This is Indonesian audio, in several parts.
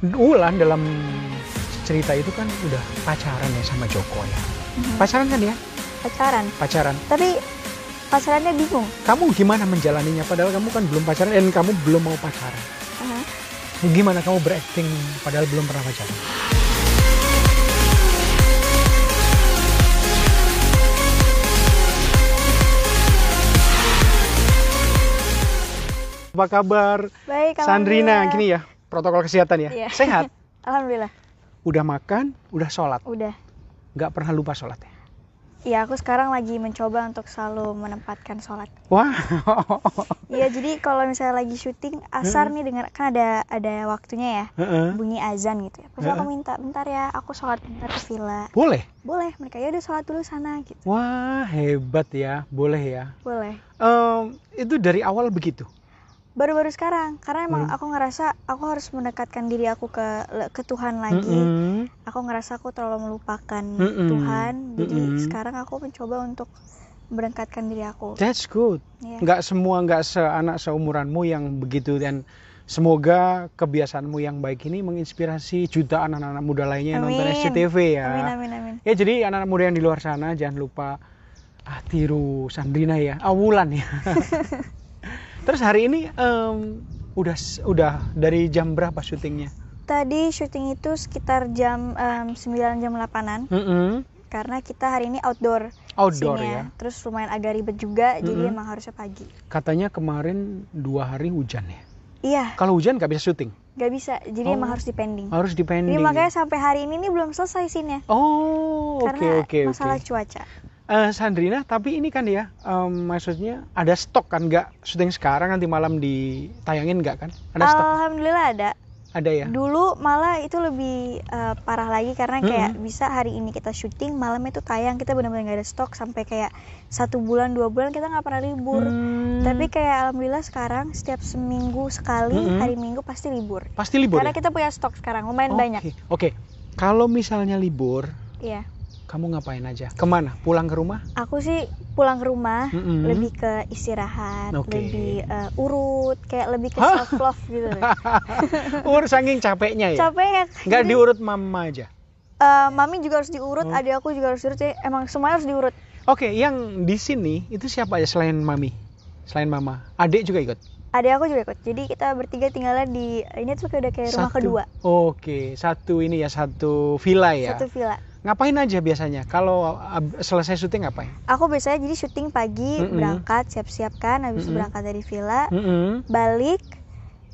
Ulan dalam cerita itu kan udah pacaran ya sama Joko ya. Mhm. Pacaran kan ya? pacaran Pacaran. tapi pacarannya bingung Kamu gimana menjalaninya? Padahal kamu kan belum pacaran dan kamu belum mau pacaran. Aha. Gimana kamu berakting padahal belum pernah pacaran? Apa kabar? baik Sandrina, gini ya, protokol kesehatan ya. Iya. Sehat? alhamdulillah Udah makan, udah sholat. udah Nggak pernah lupa sholat ya? Iya, aku sekarang lagi mencoba untuk selalu menempatkan sholat. Wah, Iya, jadi kalau misalnya lagi syuting, asar nih dengar kan ada ada waktunya ya, Heeh. bunyi azan gitu ya. Terus aku Heeh. minta, bentar ya, aku sholat bentar ke villa. boleh? Boleh, mereka ya udah sholat dulu sana gitu. Wah, hebat ya, boleh ya. Boleh. Em, itu dari awal begitu? Baru-baru sekarang, karena emang Baru. aku ngerasa aku harus mendekatkan diri aku ke ke Tuhan lagi. Mm-mm. Aku ngerasa aku terlalu melupakan Mm-mm. Tuhan. Jadi Mm-mm. sekarang aku mencoba untuk mendekatkan diri aku. That's good. Iya. Nggak semua, nggak seanak seumuranmu yang begitu dan semoga kebiasaanmu yang baik ini menginspirasi jutaan anak-anak muda lainnya yang nonton. SCTV ya. Amin amin amin. Ya jadi anak-anak muda yang di luar sana jangan lupa ah tiru Sandrina ya, awulan ya. Terus hari ini em, udah udah dari jam berapa syutingnya? Tadi syuting itu sekitar jam em, 9 jam 8-an Mm-mm. karena kita hari ini outdoor. Outdoor ya. Terus lumayan agak ribet juga jadi Mm-mm. emang harusnya pagi. Katanya kemarin dua hari hujan ya. Iya, Kalau hujan nggak bisa syuting, nggak bisa. Jadi Oh. emang harus dipending. harus Jadi dipending. makanya sampai hari ini nih belum selesai scene-nya. Oh, oke karena oke oke. masalah cuaca. Eh, Sandrina, tapi ini kan ya, em, maksudnya ada stok kan nggak syuting sekarang nanti malam ditayangin nggak kan? Ada stok? Alhamdulillah ada. Ada ya? Dulu malah itu lebih eh, parah lagi karena kayak bisa hari ini kita syuting malam itu tayang kita benar-benar nggak ada stok sampai kayak satu bulan dua bulan kita nggak pernah libur. Hmm, Tapi kayak alhamdulillah sekarang setiap seminggu sekali Mm-mm. hari Minggu pasti libur. pasti libur Karena ya? kita punya stok sekarang lumayan Oke, banyak. Oke, kalau misalnya libur, Iya. Kamu ngapain aja? Ke mana? Pulang ke rumah? Aku sih pulang ke rumah Mm-mm. lebih ke istirahat, Oke. lebih eh, urut, kayak lebih ke self love gitu. deh. Ur saking capeknya ya? Capek ya. Nggak Jadi, diurut mama aja? eh, mami juga harus diurut, Oh. adik aku juga harus diurut. Jadi emang semuanya harus diurut. Oke, yang di sini itu siapa ya selain mami? Selain mama? Adik juga ikut? Adik aku juga ikut. Jadi kita bertiga tinggalnya di ini tuh kayak udah kayak rumah Satu. kedua, Oke, satu ini ya, satu villa ya? satu villa. Ngapain aja biasanya? Kalau selesai syuting ngapain? Aku biasanya jadi syuting pagi, Mm-mm. berangkat siap-siap kan, habis Mm-mm. berangkat dari villa, Mm-mm. balik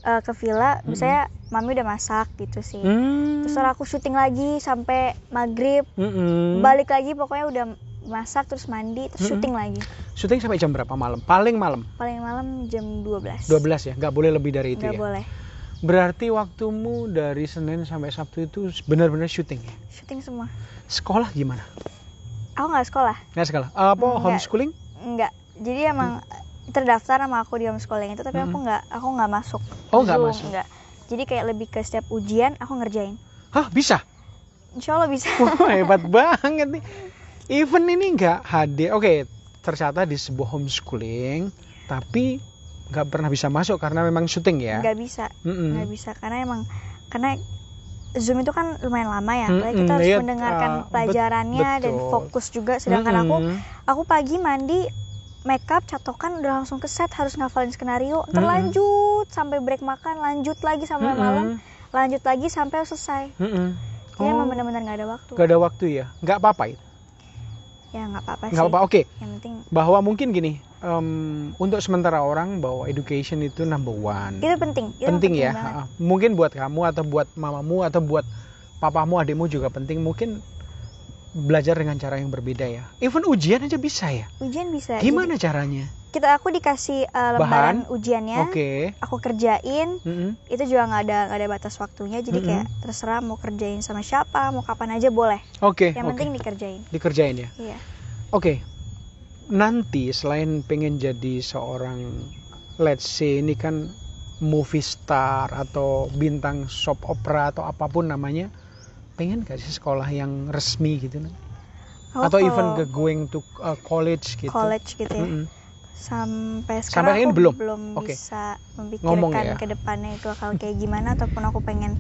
eh, ke villa, biasanya mami udah masak gitu sih. Hmm. Terus aku syuting lagi sampai maghrib, Mm-mm. balik lagi pokoknya udah masak terus mandi terus Mm-mm. syuting lagi. Syuting sampai jam berapa malam? Paling malam? Paling malam jam 12. 12 ya? Nggak boleh lebih dari itu Nggak ya? boleh. Berarti waktumu dari Senin sampai Sabtu itu benar-benar syuting ya? Syuting semua. Sekolah gimana? Aku nggak sekolah. Nggak sekolah? Apa Nggak. homeschooling? Enggak. Jadi emang terdaftar sama aku di homeschooling itu tapi aku nggak aku nggak masuk. Oh, nggak masuk. nggak. Jadi kayak lebih ke setiap ujian aku ngerjain. Hah bisa? Insya Allah bisa. Wah hebat banget nih. Even ini nggak hadir. Oke, ternyata di sebuah homeschooling, tapi nggak pernah bisa masuk karena memang syuting ya. Nggak bisa. Mm-mm. Nggak bisa karena emang karena Zoom itu kan lumayan lama ya. Apalagi Mm-mm, kita harus iya, mendengarkan bet- pelajarannya dan betul. fokus juga. Sedangkan aku Mm-mm. aku pagi mandi make up catokan udah langsung ke set harus ngafalin skenario terlanjut sampai break makan lanjut lagi sampai Mm-mm. malam lanjut lagi sampai selesai Mm-mm. jadi emang Oh, benar-benar nggak ada waktu nggak ada waktu ya? Nggak apa-apa itu? ya nggak apa-apa sih Nggak apa-apa. Oke, yang penting bahwa mungkin gini, em, untuk sementara orang bahwa education itu number one. itu penting itu penting ya. banget. Mungkin buat kamu atau buat mamamu atau buat papamu, adikmu juga penting. Mungkin belajar dengan cara yang berbeda ya. Even ujian aja bisa ya. ujian bisa Gimana caranya? Jadi, kita aku dikasih uh, lembaran ujiannya Oke. aku kerjain Mm-mm. itu juga nggak ada nggak ada batas waktunya jadi Mm-mm. kayak terserah mau kerjain sama siapa mau kapan aja boleh Oke. yang oke. penting dikerjain Dikerjain ya. iya Oke. Nanti selain pengen jadi seorang let's say ini kan movie star atau bintang soap opera atau apa pun namanya, pengen gak sih sekolah yang resmi gitu? Aku atau even kalau ke going to uh, college gitu? college gitu ya Mm-mm. sampai Sampai sekarang ini aku belum? belum Oke. bisa Ngomong memikirkan ya. ke depannya itu bakal kayak gimana ataupun aku pengen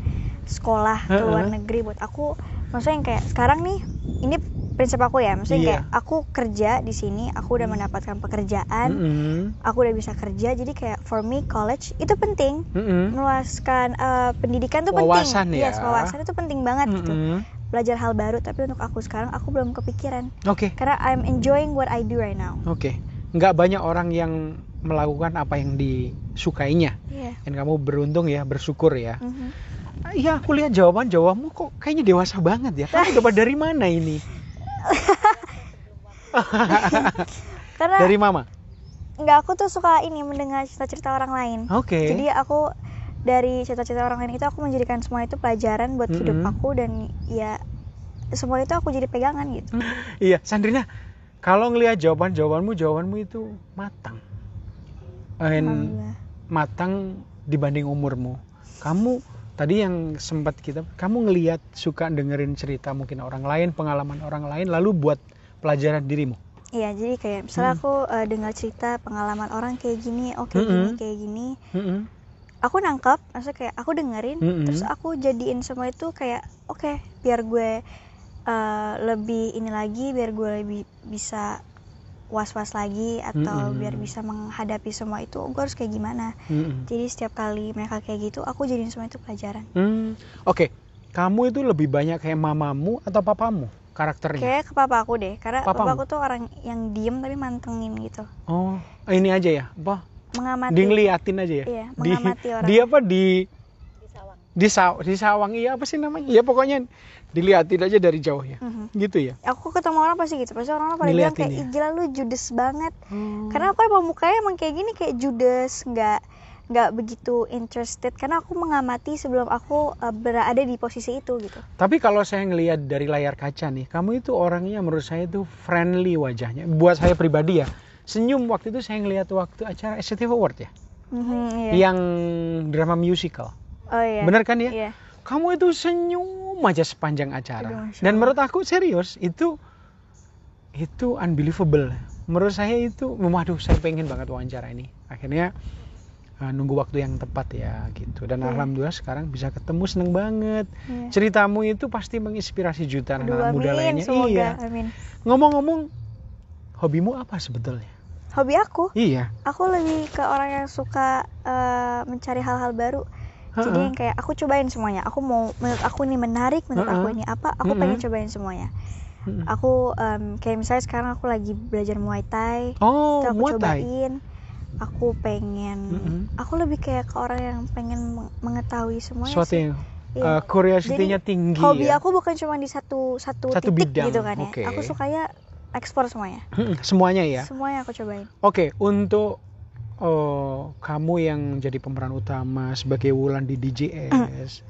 sekolah ke luar negeri buat aku maksudnya yang kayak sekarang nih ini prinsip aku ya maksudnya Iya. kayak aku kerja di sini aku udah mendapatkan pekerjaan Mm-mm. aku udah bisa kerja jadi kayak for me college itu penting Mm-mm. meluaskan eh, pendidikan tuh Wawasan penting ya. Yes, wawasan itu penting banget gitu Mm-mm. belajar hal baru tapi untuk aku sekarang aku belum kepikiran Oke, karena I'm enjoying what I do right now oke. Nggak banyak orang yang melakukan apa yang disukainya. Iya. Dan kamu beruntung ya, bersyukur ya. Mhm. Iya, aku lihat jawaban jawabanmu kok kayaknya dewasa banget ya. Kamu dapat dari mana ini? karena Dari mama. nggak aku tuh suka ini mendengar cerita-cerita orang lain Oke. jadi aku dari cerita-cerita orang lain itu aku menjadikan semua itu pelajaran buat hidup Mhm. aku dan ya semua itu aku jadi pegangan gitu Iya, Sandrina, kalau ngelihat jawaban-jawabanmu, jawabanmu itu matang. And matang dibanding umurmu. Kamu tadi yang sempat kita, kamu ngelihat suka dengerin cerita mungkin orang lain, pengalaman orang lain, lalu buat pelajaran dirimu. Iya, jadi kayak misalnya Hmm. aku eh, dengar cerita pengalaman orang kayak gini, oh kayak gini, Mm-mm. kayak gini. Mm-mm. Aku nangkep, maksudnya kayak aku dengerin, Mm-mm. terus aku jadiin semua itu kayak oke, biar gue eh, lebih ini lagi, biar gue lebih bisa was-was lagi atau Mm-mm. biar bisa menghadapi semua itu, gue harus kayak gimana. Mm-mm. Jadi setiap kali mereka kayak gitu, aku jadiin semua itu pelajaran. Hmm, Oke, kamu itu lebih banyak kayak mamamu atau papamu karakternya? Kayak ke papa aku deh, karena Papamu? papa aku tuh orang yang diem tapi mantengin gitu, Oh, ini aja ya, apa? mengamati. Di ngeliatin aja ya? Iya, di, mengamati orang. di apa di di sawang di sawang iya apa sih namanya ya pokoknya diliatin aja dari jauh ya Mhm. gitu ya Aku ketemu orang pasti gitu, pasti orang-orang pada bilang kayak ya? "Ih, gila lu judes banget. Hmm. Karena aku emang mukanya emang kayak gini kayak judes, nggak nggak begitu interested karena aku mengamati sebelum aku uh, berada di posisi itu gitu. tapi kalau saya ngelihat dari layar kaca nih kamu itu orangnya menurut saya itu friendly wajahnya buat saya pribadi ya senyum waktu itu saya ngelihat waktu acara SCTV Award ya Mhm, iya. yang drama musical Oh iya. bener kan ya Iya. kamu itu senyum aja sepanjang acara Aduh, dan menurut aku serius itu itu unbelievable menurut saya itu waduh saya pengen banget wawancara ini akhirnya uh, nunggu waktu yang tepat ya gitu dan Iya. alhamdulillah sekarang bisa ketemu seneng banget Iya. ceritamu itu pasti menginspirasi jutaan Aduh, anak muda lainnya semoga, iya amin. ngomong-ngomong hobimu apa sebetulnya Hobi aku, iya aku lebih ke orang yang suka uh, mencari hal-hal baru. Jadi yang kayak aku cobain semuanya. Aku mau menurut aku ini menarik, menurut aku Ha-ha. ini apa, aku Mm-mm. pengen cobain semuanya. Aku em, kayak misalnya sekarang aku lagi belajar Muay Thai. oh itu aku Muay Thai cobain aku pengen Mm-mm. aku lebih kayak ke orang yang pengen meng- mengetahui semuanya suatu sih. yang uh, curiosity-nya tinggi hobi ya aku bukan cuma di satu satu, Satu titik bidang, gitu kan ya oke. aku sukanya ekspor semuanya semuanya ya semuanya aku cobain Oke, untuk oh, kamu yang jadi pemeran utama sebagai Wulan di DJS,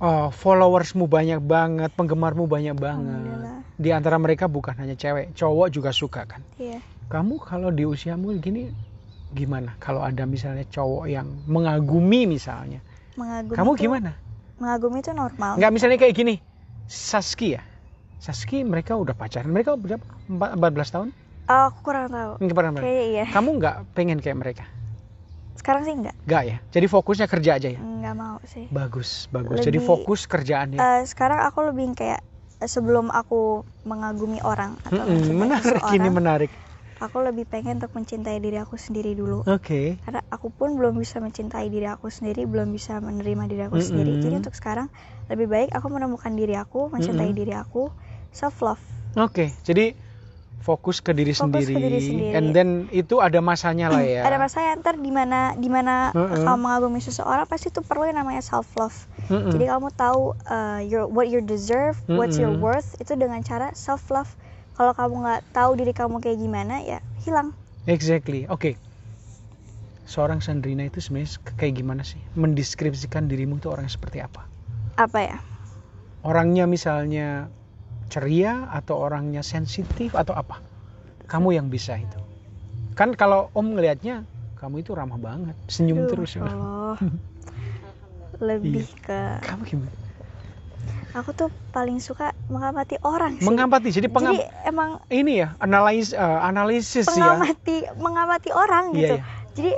oh, followersmu banyak banget, penggemarmu banyak banget. Di antara mereka bukan hanya cewek, cowok juga suka kan. iya Kamu kalau di usiamu gini gimana? Kalau ada misalnya cowok yang mengagumi misalnya, mengagumi kamu itu- gimana? mengagumi itu normal Enggak misalnya kayak gini, Saski ya. Saski mereka udah pacaran, mereka berapa? Empat- 14 tahun? Oh, aku kurang tahu Enggak pernah. kayaknya iya Kamu nggak pengen kayak mereka? sekarang sih enggak Enggak ya. Jadi fokusnya kerja aja ya. enggak mau sih Bagus, bagus. Jadi Lebih- fokus kerjaannya. Eh, sekarang aku lebih kayak eh, sebelum aku mengagumi orang atau Mm-mm, mencintai menarik seseorang, ini menarik. aku lebih pengen untuk mencintai diri aku sendiri dulu Oke. karena aku pun belum bisa mencintai diri aku sendiri belum bisa menerima diri aku sendiri Mm-mm. jadi untuk sekarang lebih baik aku menemukan diri aku mencintai Mm-mm. diri aku self love Oke. Jadi fokus ke diri Fokus ke sendiri. diri sendiri. And then itu ada masanya lah ya. ada masa ya ntar di mana di mana Mm-mm. kamu mengagumi seseorang pasti itu perlu yang namanya self love Mm-mm. jadi kamu tahu uh, your what you deserve what's your worth itu dengan cara self love kalau kamu nggak tahu diri kamu kayak gimana ya hilang Exactly. Oke. Seorang Sandrina itu sebenarnya kayak gimana sih? Mendeskripsikan dirimu itu orang seperti apa? apa ya Orangnya misalnya ceria atau orangnya sensitif atau apa? Kamu yang bisa itu. Kan kalau Om ngelihatnya kamu itu ramah banget, senyum Aduh, terus. Allah. lebih Iya. ke Kamu gimana? aku tuh paling suka mengamati orang sih Mengamati. Jadi pengam jadi emang ini ya, analis eh, analisis ya. pengamati mengamati orang Iya, gitu iya. Jadi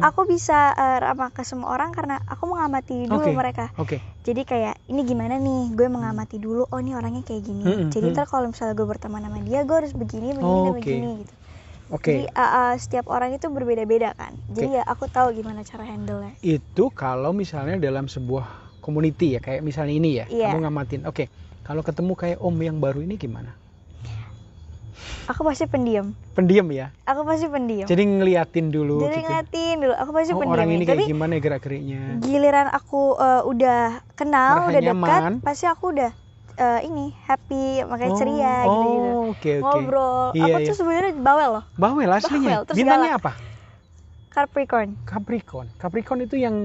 aku bisa eh, ramah ke semua orang karena aku mengamati dulu Oke. mereka Oke. jadi kayak ini gimana nih gue mengamati dulu oh ini orangnya kayak gini Mm-mm, jadi ntar kalau misalnya gue berteman sama dia gue harus begini begini dan Oke. begini gitu Oke. jadi uh, uh, setiap orang itu berbeda-beda kan jadi ya aku tahu gimana cara handle nya Itu kalau misalnya dalam sebuah community ya, kayak misalnya ini ya, Iya. kamu ngamatin. Oke. Kalau ketemu kayak om yang baru ini gimana? Aku pasti pendiam Pendiam ya. aku pasti pendiam Jadi ngeliatin dulu jadi gitu. ngeliatin dulu aku pasti Oh, pendiam orang nih. ini tapi kayak gimana ya gerak-geriknya? giliran aku uh, udah kenal Merasa udah dekat nyaman. pasti aku udah uh, ini happy makanya ceria oh, gitu gitu Oh, oke oke. ngobrol Iya, aku iya. tuh sebenarnya bawel loh Bawel aslinya. Bawel, terus Bintangnya apa? Capricorn Capricorn. Capricorn itu yang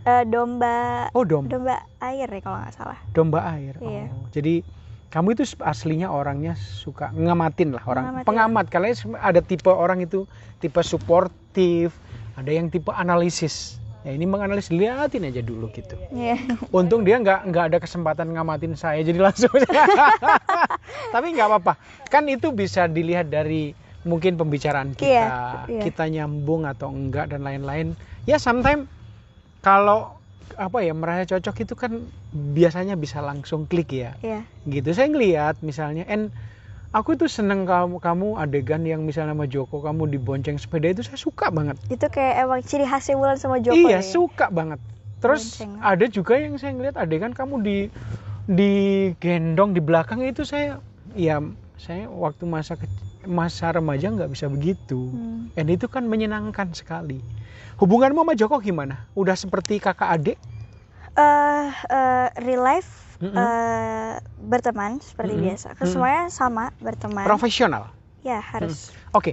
Uh, domba oh domba, domba air ya kalau nggak salah domba air. Iya. Oh, jadi kamu itu aslinya orangnya suka ngamatin lah orang Ngamatin. pengamat. Kalian ada tipe orang itu tipe suportif, ada yang tipe analisis. Ya ini menganalisis liatin aja dulu gitu. Iya. Untung dia nggak nggak ada kesempatan ngamatin saya jadi langsung. Tapi nggak apa-apa. Kan itu bisa dilihat dari mungkin pembicaraan kita, Iya, iya. kita nyambung atau enggak dan lain-lain. Ya sometimes kalau apa ya merasa cocok itu kan biasanya bisa langsung klik ya. Iya. Gitu. Saya ngelihat misalnya and aku tuh seneng kamu kamu adegan yang misalnya sama Joko kamu dibonceng sepeda itu saya suka banget. itu kayak emang ciri khasnya Wulan sama Joko iya, ya. suka banget. Terus Bonceng. ada juga yang saya ngeliat adegan kamu di digendong di belakang itu saya ya saya waktu masa ke- masa remaja nggak bisa begitu. Hmm. And itu kan menyenangkan sekali. Hubunganmu sama Joko gimana? Udah seperti kakak adik? Eh, eh, real life Mm-mm. eh, berteman seperti Mm-mm. biasa. Mm-mm. Kesemuanya sama berteman. Profesional. Ya harus. Oke.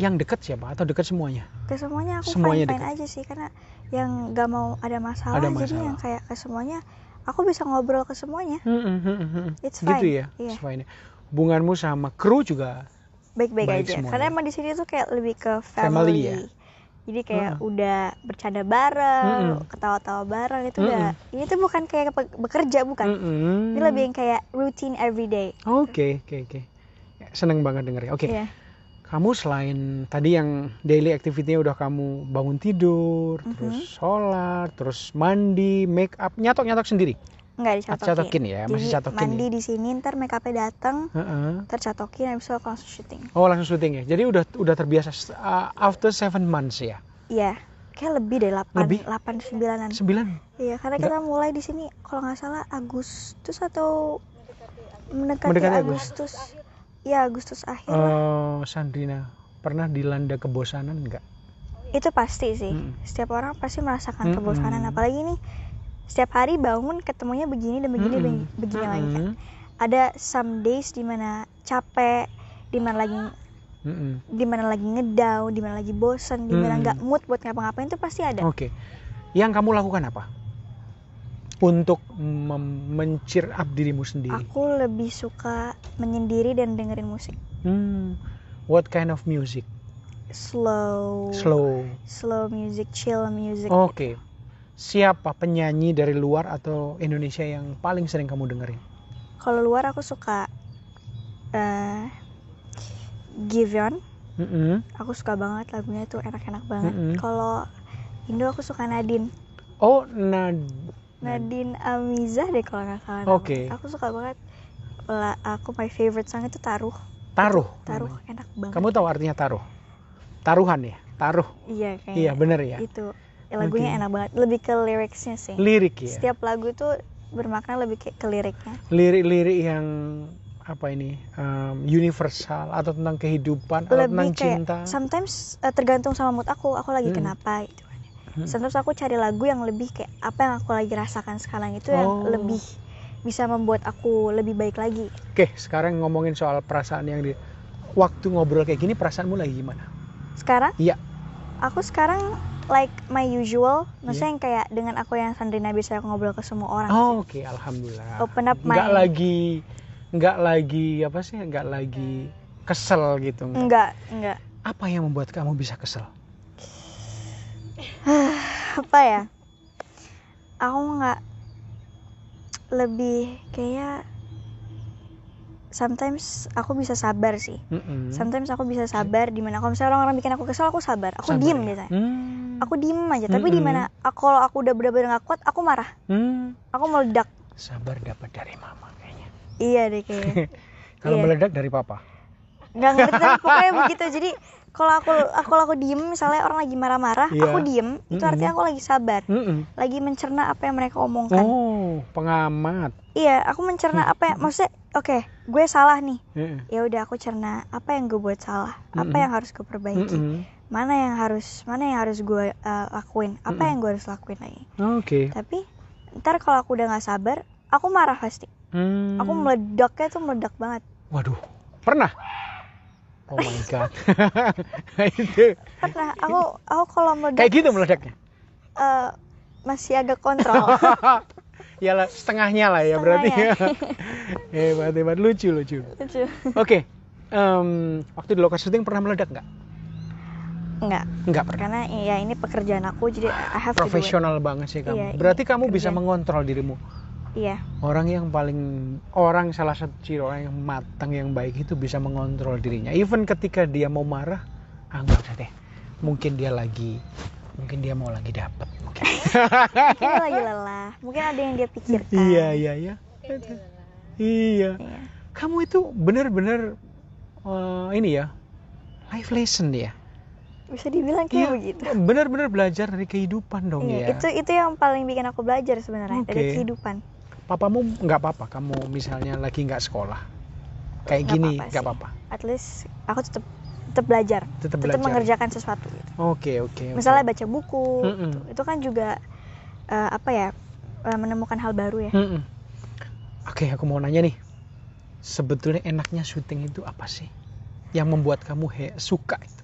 Yang deket siapa atau deket semuanya? Ke semuanya aku Semuanya fine fine aja sih karena yang gak mau ada masalah, Ada jadi masalah. yang kayak ke semuanya aku bisa ngobrol ke semuanya. Hmm, hmm, hmm, hmm. It's Gitu fine. ya. Iya. It's fine. Hubunganmu sama kru juga Baik-baik Baik aja. semuanya. Karena emang di sini tuh kayak lebih ke Family family. ya? Jadi kayak Heeh. udah bercanda bareng, Mm-mm. ketawa-tawa bareng itu Mm-mm. udah. Ini tuh bukan kayak bekerja bukan. Mm-mm. Ini lebih yang kayak routine everyday. Oke, oke, oke. Ya, Seneng banget dengernya. Oke. Iya. Kamu selain tadi yang daily activity-nya udah kamu bangun tidur, Mhm. terus sholat, terus mandi, make up, nyatok-nyatok sendiri. Nggak dicatokin. Catokin ya, masih Jadi catokin mandi ya. di sini ntar make upnya datang, Heeh. tercatokin habis itu langsung syuting. Oh langsung syuting ya. Jadi udah udah terbiasa uh, after seven months ya. Iya. Kayak lebih dari 8 Lebih? 8 9-an. Sembilan. Iya, karena Nggak- kita mulai di sini kalau nggak salah Agustus atau mendekati, Mendekati Agustus. Iya, Agustus akhir lah. Oh Sandrina pernah dilanda kebosanan nggak? Itu pasti sih. Mm. Setiap orang pasti merasakan Mm-mm. kebosanan apalagi nih setiap hari bangun ketemunya begini dan begini Mm-mm. begini, begini lagi kan. Mm-mm. Ada some days di mana capek, di mana lagi Mm-mm. di mana lagi ngedown, di mana lagi bosen, di mana Hmm. nggak mood buat ngapa-ngapain itu pasti ada. Oke. Yang kamu lakukan apa? Untuk men-cheer up dirimu sendiri. Aku lebih suka menyendiri dan dengerin musik Hmm. What kind of music? slow, Slow. slow music, chill music. Oke. Siapa penyanyi dari luar atau Indonesia yang paling sering kamu dengerin? Kalau luar aku suka eh Giveon, Mm-mm. aku suka banget lagunya tuh enak-enak banget. Mm-mm. Kalau Indo aku suka Nadine, Oh, Nad. Nadine Amiza deh kalau nggak salah. Oke. Aku suka banget. Lah, aku my favorite song itu Taruh. Taruh. Taruh enak banget. Kamu tahu artinya taruh? Taruhan ya? Taruh. Iya kayaknya. Iya, bener ya. Itu Ya, lagunya Oke. enak banget. Lebih ke liriknya sih. Lirik ya. Setiap lagu itu bermakna lebih kayak ke liriknya. Lirik-lirik yang apa ini? um, universal atau tentang kehidupan atau tentang lebih kayak cinta. sometimes eh, tergantung sama mood aku aku lagi Hmm. kenapa gitu kan Hmm. sometimes aku cari lagu yang lebih kayak apa yang aku lagi rasakan sekarang itu yang Oh. lebih bisa membuat aku lebih baik lagi Oke, sekarang ngomongin soal perasaan yang di waktu ngobrol kayak gini perasaanmu lagi gimana? sekarang Iya. aku sekarang like my usual Iya. maksudnya yang kayak dengan aku yang Sandrina bisa ngobrol ke semua orang Oh, oke, alhamdulillah. open up my Nggak lagi nggak lagi apa sih? Nggak lagi kesel gitu. nggak. enggak enggak Apa yang membuat kamu bisa kesel? apa ya aku nggak lebih kayak sometimes aku bisa sabar sih Mm-mm. sometimes aku bisa sabar di mana kalau misalnya orang-orang bikin aku kesel aku sabar aku Sabar diem ya? biasanya Hmm. Aku diem aja tapi Mm-mm. di mana aku kalau aku udah benar-benar gak kuat aku marah Hmm. aku meledak Sabar dapat dari mama kayaknya. iya deh kayaknya Kalau Iya. meledak dari papa. nggak ngerti tapi pokoknya begitu jadi kalau aku aku kalau aku diem misalnya orang lagi marah-marah Iya. aku diem itu Mm-mm. artinya aku lagi sabar Mm-mm. lagi mencerna apa yang mereka omongkan Oh, pengamat. iya aku mencerna apa yang maksudnya oke gue salah nih Heeh. ya udah aku cerna apa yang gue buat salah apa Mm-mm. yang harus gue perbaiki Mm-mm. Mana yang harus mana yang harus gue uh, lakuin apa Mm-mm. yang gue harus lakuin lagi Oke. tapi ntar kalau aku udah nggak sabar aku marah pasti Hmm. aku meledaknya tuh meledak banget Waduh, pernah? Oh my god. itu pernah aku aku kalau meledak kayak gitu meledaknya. uh, masih agak kontrol ya lah, setengahnya lah ya berarti. Setengahnya. hebat hebat lucu lucu. Lucu. Oke. em, waktu di lokasi syuting pernah meledak nggak? Enggak, Nggak pernah. karena ya ini pekerjaan aku jadi I have. Profesional banget sih kamu. Iya, berarti ini kamu bisa kerjaan. mengontrol dirimu. Iya, Orang yang paling orang salah satu ciri orang yang matang yang baik itu bisa mengontrol dirinya. Even ketika dia mau marah, ah nggak usah deh. Mungkin dia lagi, mungkin dia mau lagi dapet. Mungkin. mungkin dia lagi lelah, mungkin ada yang dia pikirkan. iya iya iya. Iya. Iya. Kamu itu benar-benar eh, ini ya life lesson ya. Bisa dibilang kayak begitu. Benar-benar belajar dari kehidupan dong Iya, ya. itu itu yang paling bikin aku belajar sebenarnya dari Oke. kehidupan. Papamu nggak apa-apa. Kamu misalnya lagi nggak sekolah, kayak Nggak gini nggak apa-apa. At least aku tetap tetap belajar, Tetap tetap mengerjakan sesuatu. gitu. Oke oke. oke. Misalnya baca buku, Mm-mm. gitu. itu kan juga eh, apa ya eh, menemukan hal baru ya. Mm-mm. Oke, aku mau nanya nih. Sebetulnya enaknya syuting itu apa sih? Yang membuat kamu he- suka itu?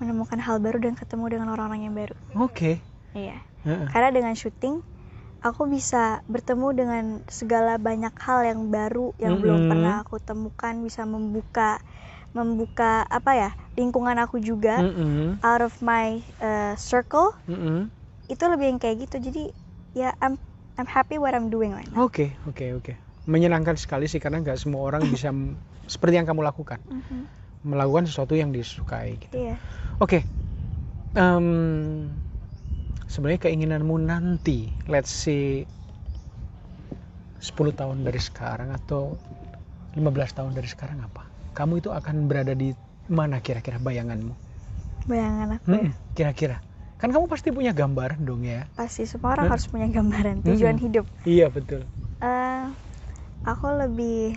Menemukan hal baru dan ketemu dengan orang-orang yang baru. Oke. Iya. Heeh. Karena dengan syuting aku bisa bertemu dengan segala banyak hal yang baru yang belum Mm-mm. pernah aku temukan, bisa membuka membuka apa ya lingkungan aku juga Mm-mm. out of my uh, circle Mm-mm. itu lebih yang kayak gitu jadi ya I'm I'm happy what I'm doing right now. Oke, oke, oke. Menyenangkan sekali sih karena nggak semua orang bisa seperti yang kamu lakukan, Mhm. Melakukan sesuatu yang disukai gitu. Iya. Oke. Em, sebenarnya keinginanmu nanti, let's say 10 tahun dari sekarang atau 15 tahun dari sekarang apa? Kamu itu akan berada di mana kira-kira bayanganmu? Bayangan aku ya. Kira-kira. Kan kamu pasti punya gambaran dong ya? Pasti semua orang Hmm. harus punya gambaran tujuan Mm-mm. hidup. Iya betul. Eh, aku lebih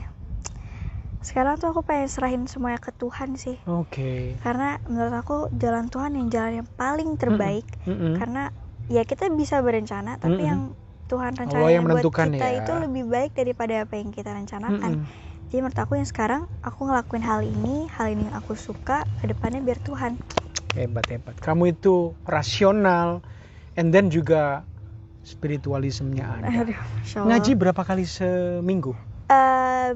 sekarang tuh aku pengen serahin semuanya ke Tuhan sih. Oke. Karena menurut aku jalan Tuhan yang jalan yang paling terbaik Mm-mm. karena ya kita bisa berencana tapi Mm-mm. yang Tuhan Allah rencanain yang buat kita ya. itu lebih baik daripada apa yang kita rencanakan. Mm-mm. Jadi menurut aku yang sekarang aku ngelakuin hal ini, hal ini yang aku suka, ke depannya biar Tuhan. Hebat hebat. Kamu itu rasional, and then juga spiritualismenya ada. Aduh. Ngaji berapa kali seminggu? Eh,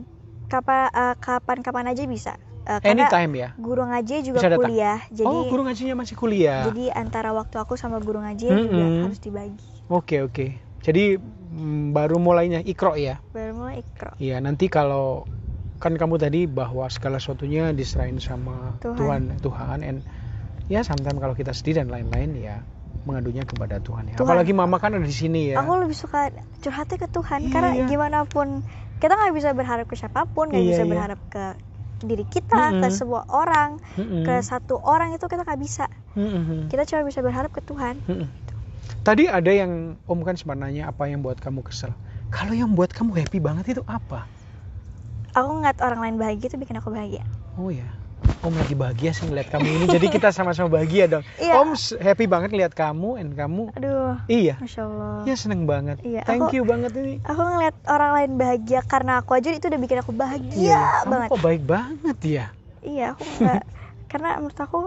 kapan eh, kapan-kapan aja bisa. Eh, karena Anytime ya. guru ngaji juga kuliah, jadi oh, guru ngajinya masih kuliah. jadi antara waktu aku sama guru ngaji juga Mm-mm. harus dibagi. Oke oke. Jadi mm, baru mulainya ikro ya. Baru mulai ikro. Iya nanti kalau kan kamu tadi bahwa segala sesuatunya diserahin sama Tuhan. Tuhan Tuhan, and ya sometimes kalau kita sedih dan lain-lain ya mengadunya kepada Tuhan ya. Tuhan. Apalagi mama kan ada di sini ya. Aku lebih suka curhatnya ke Tuhan Iya, karena gimana pun kita nggak bisa berharap ke siapa pun, nggak Iya, bisa iya. berharap ke diri kita, ke Mm-mm. sebuah orang, Mm-mm. ke satu orang itu kita nggak bisa. Mm-mm. Kita cuma bisa berharap ke Tuhan. Mm-mm. Tadi ada yang Om kan sempat nanya apa yang buat kamu kesel. Kalau yang buat kamu happy banget itu apa? Aku ngeliat orang lain bahagia itu bikin aku bahagia. Oh ya, Om lagi bahagia sih ngeliat kamu ini. Jadi kita sama-sama bahagia dong. Iya. Om happy banget lihat kamu, and kamu Aduh, iya, masya Allah. ya seneng banget. Iya, Thank aku- you banget ini. Aku ngeliat orang lain bahagia karena aku aja itu udah bikin aku bahagia Iya, banget. kok baik banget ya. Iya, aku nggak karena menurut aku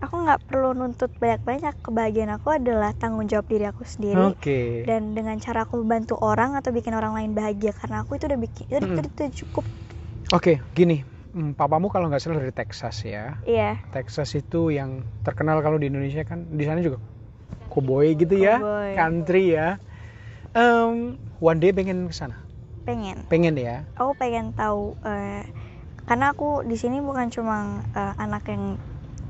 aku nggak perlu nuntut banyak-banyak. Kebahagiaan aku adalah tanggung jawab diri aku sendiri. Oke. Dan dengan cara aku membantu orang atau bikin orang lain bahagia karena aku itu udah bikin itu, Mm-mm. itu, itu cukup. Oke, gini. Hmm, papamu kalau nggak salah dari Texas ya. Iya. Texas itu yang terkenal kalau di Indonesia kan di sana juga cowboy gitu ya, Cowboy. country ya. Em, one day pengen ke sana. pengen Pengen ya? aku pengen tahu eh, karena aku di sini bukan cuma eh, anak yang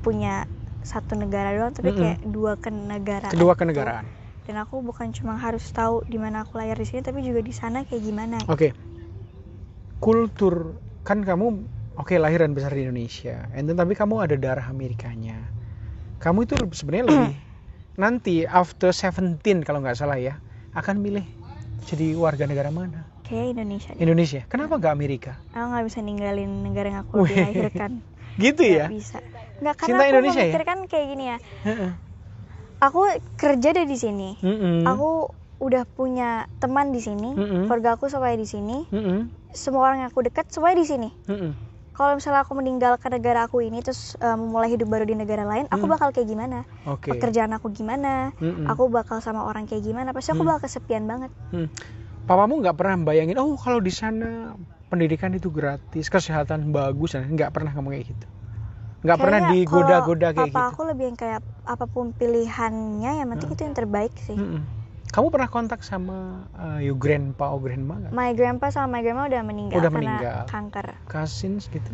punya satu negara doang tapi Mm-mm. kayak dua kenegaraan Kedua kenegaraan. dan aku bukan cuma harus tahu di mana aku lahir di sini tapi juga di sana kayak gimana Oke. Kultur kan kamu oke lahir dan besar di Indonesia. And then, tapi kamu ada darah Amerikanya. Kamu itu sebenarnya lebih nanti after 17 kalau nggak salah ya akan milih jadi warga negara mana? kayak Indonesia deh. Indonesia. Kenapa nggak Amerika? aku nggak bisa ninggalin negara yang aku dilahirkan Gitu ya? bisa nggak karena Cinta aku Indonesia ya? memikirkan kayak gini ya aku kerja deh di sini Mm-mm. aku udah punya teman di sini Mm-mm. keluarga aku semuanya di sini Mm-mm. semua orang yang aku dekat semuanya di sini Mm-mm. Kalau misalnya aku meninggalkan negara aku ini terus eh, memulai hidup baru di negara lain aku Mm. bakal kayak gimana Oke. pekerjaan aku gimana Mm-mm. aku bakal sama orang kayak gimana pasti aku Mm. bakal kesepian banget Hmm. Papamu nggak pernah bayangin, oh kalau di sana pendidikan itu gratis, kesehatan bagus, dan nggak pernah kamu kayak gitu. Nggak pernah digoda-goda kayak papa gitu. aku lebih yang kayak apa pun pilihannya yang penting Hmm. itu yang terbaik sih Mm-mm. Kamu pernah kontak sama uh, your grandpa or grandma nggak? my grandpa sama my grandma udah meninggal Udah karena meninggal. kanker Cousins gitu?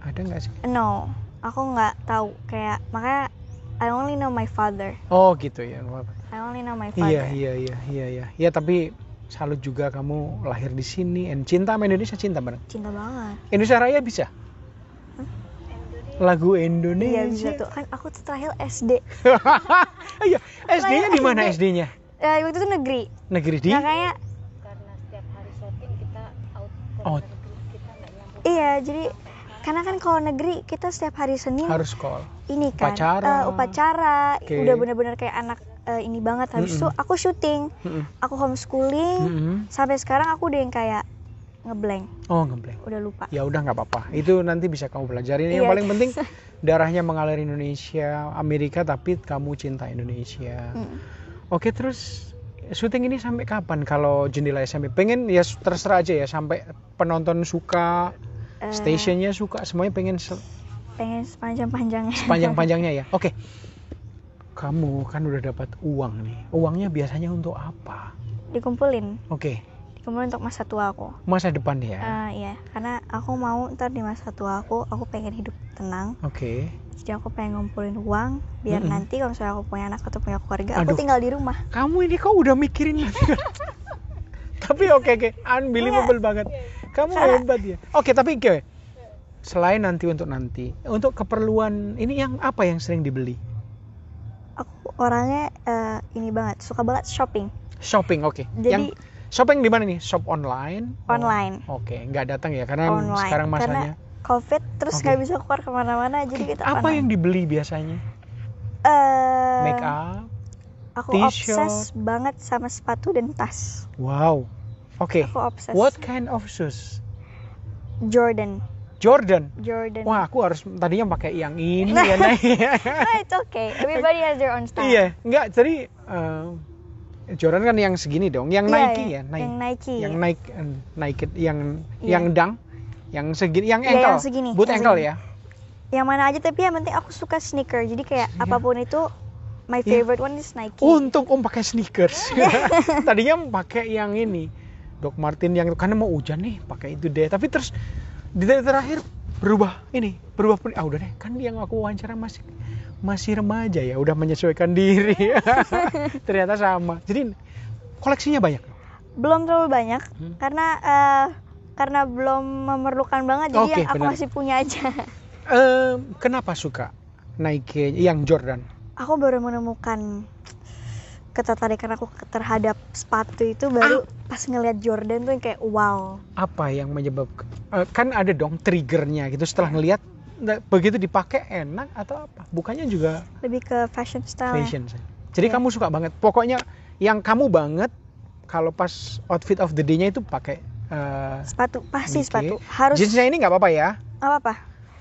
Ada nggak sih? no aku nggak tahu kayak makanya I only know my father Oh gitu ya. I only know my father Iya iya iya iya iya. Ya tapi salut juga kamu lahir di sini, and cinta sama Indonesia cinta banget. cinta banget Indonesia Raya bisa? Lagu iya Indonesia. bisa tuh kan aku terakhir SD Iya, SD-nya di mana SD? SD-nya? Eh, waktu itu negeri Negeri di? nah kayak karena setiap hari shopping kita out Out. negeri kita nyambung iya jadi karena kan kalau negeri kita setiap hari Senin Harus call. ini kan Upacara. eh, upacara Oke. udah bener-bener kayak anak eh, ini banget habis itu Mm-mm. aku syuting Mm-mm. aku homeschooling Mm-mm. sampai sekarang aku udah yang kayak ngeblank Oh ngeblank. udah lupa Ya udah nggak apa-apa. Itu nanti bisa kamu pelajarin. Yang Iya. paling penting darahnya mengalir Indonesia, Amerika, tapi kamu cinta Indonesia. Mm. Oke terus syuting ini sampai kapan? Kalau jendela SMP pengen ya terserah aja ya sampai penonton suka, Eh, stationnya suka, semuanya pengen se- pengen sepanjang-panjangnya sepanjang-panjangnya ya. Oke. Kamu kan udah dapat uang nih. Uangnya biasanya untuk apa? dikumpulin Oke, dikumpulin untuk masa tua aku masa depan ya. Eh, iya karena aku mau ntar di masa tua aku aku pengen hidup tenang Oke. jadi aku pengen ngumpulin uang biar Mm-mm. nanti kalau misalnya aku punya anak atau punya keluarga Aduh. aku tinggal di rumah Kamu ini kok udah mikirin Tapi oke oke, unbelievable banget. Kamu Karena- hebat ya. Oke, tapi oke. Selain nanti untuk nanti, untuk keperluan ini yang apa yang sering dibeli? aku orangnya eh, ini banget suka banget shopping Shopping, oke. jadi Yang shopping di mana nih? Shop online? Oh, online Oke, nggak datang ya karena Online. sekarang Karena masanya. covid terus nggak bisa keluar ke mana-mana jadi kita Apa online. yang dibeli biasanya? Eh, Make up? aku t-shirt? obses banget sama sepatu dan tas Wow. Oke. aku obses What kind of shoes? Jordan Jordan. Jordan Wah, aku harus tadinya pakai yang ini ya, Nay. Ah, it's okay everybody has their own style Iya, enggak. Jadi eh, Jordan kan yang segini dong, yang Iya, Nike iya, ya, Nike. yang Nike yang. Nike, eh, Nike, yang Iya. yang dang, yang segini, yang Iya, ankle, yang segini, boot yang ankle segini. ya. yang mana aja tapi yang penting aku suka sneaker jadi kayak Iya. apa pun itu my Iya. favorite one is Nike Untung om pakai sneakers. Tadinya pakai yang ini, Doc Martin yang karena mau hujan nih, pakai itu deh. Tapi terus di terakhir berubah ini, berubah pun. Ah udah deh, kan yang aku wawancara masih masih remaja ya, udah menyesuaikan diri. Ternyata sama. Jadi koleksinya banyak. belum terlalu banyak Hmm. karena eh, karena belum memerlukan banget jadi Oke, yang aku benar. masih punya aja Eh, kenapa suka Nike yang Jordan? aku baru menemukan ketertarikan aku terhadap sepatu itu baru pas ngelihat Jordan tuh yang kayak wow Apa yang menyebabkan? eh, kan ada dong triggernya gitu setelah ngelihat nggak- begitu dipakai enak atau apa? Bukannya juga lebih ke fashion style ya. fashion sih. Jadi Iya. kamu suka banget. Pokoknya yang kamu banget kalau pas outfit of the day-nya itu pakai eh, sepatu pasti Nike. sepatu harus jeansnya ini nggak apa-apa ya. apa apa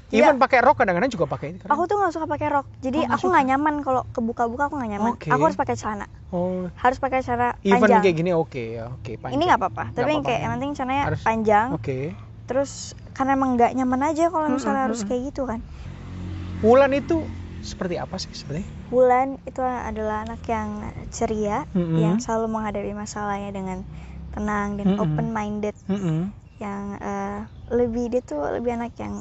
Even pakai rok kadang-kadang juga pakai. Karena- aku tuh nggak suka pakai rok jadi Oh, nggak aku nggak nyaman kalau kebuka-buka aku nggak nyaman Oke. aku harus pakai celana oh, harus pakai celana even panjang kayak gini oke ya, oke panjang. ini nggak apa-apa Nggak tapi yang apa-apa. kayak yang penting celananya Harus- panjang Oke. terus karena emang nggak nyaman aja kalau misalnya mm, harus kayak gitu kan Wulan itu seperti apa sih sebenarnya? Wulan itu adalah anak yang ceria Mm-mm. yang selalu menghadapi masalahnya dengan tenang dan Mm-mm. open minded Mm-mm. yang eh, lebih dia tuh lebih anak yang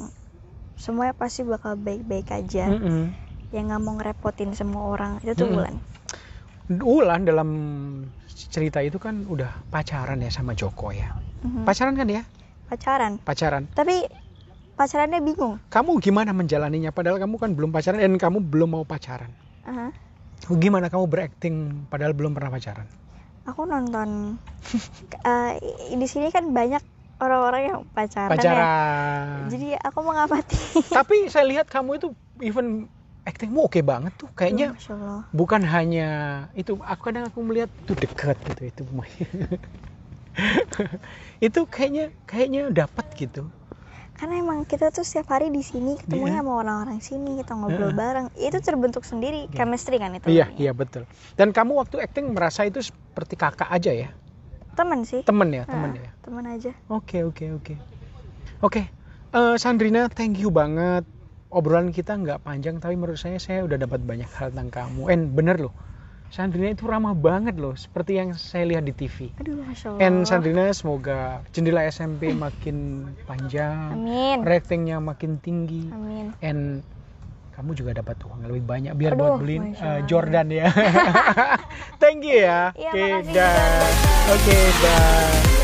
semuanya pasti bakal baik-baik aja Mm-mm. yang nggak mau ngerepotin semua orang itu tuh Mm-mm. Wulan Ulan dalam cerita itu kan udah pacaran ya sama Joko ya. Mhm. Pacaran kan ya? Pacaran Pacaran. tapi pacarannya bingung Kamu gimana menjalaninya? Padahal kamu kan belum pacaran dan kamu belum mau pacaran. Aha. Gimana kamu berakting padahal belum pernah pacaran? aku nonton eh, di sini kan banyak orang-orang yang pacaran, ya. Pacaran. jadi aku mengamati Tapi saya lihat kamu itu even aktingmu oke banget tuh. Kayaknya Masya Allah. bukan hanya itu. Aku kadang aku melihat itu dekat gitu itu. itu kayaknya kayaknya dapat gitu. karena emang kita tuh setiap hari di sini ketemunya Iya. sama orang-orang sini kita ngobrol bareng itu terbentuk sendiri Iya. chemistry kan itu Iya, namanya. iya betul. Dan kamu waktu acting merasa itu seperti kakak aja ya? temen sih Temen ya, temen Ah, ya. temen aja Oke, oke, oke. Oke, eh, Sandrina, thank you banget. Obrolan kita nggak panjang, tapi menurut saya saya udah dapat banyak hal tentang kamu. En bener loh, Sandrina itu ramah banget loh, seperti yang saya lihat di TV. aduh masya Allah En Sandrina semoga jendela SMP makin panjang, amin ratingnya makin tinggi, amin and kamu juga dapat uang lebih banyak biar Aduh, buat beliin eh, Allah. Jordan ya. Thank you ya. Iya, Oke, dah. Jordan. Oke, dah.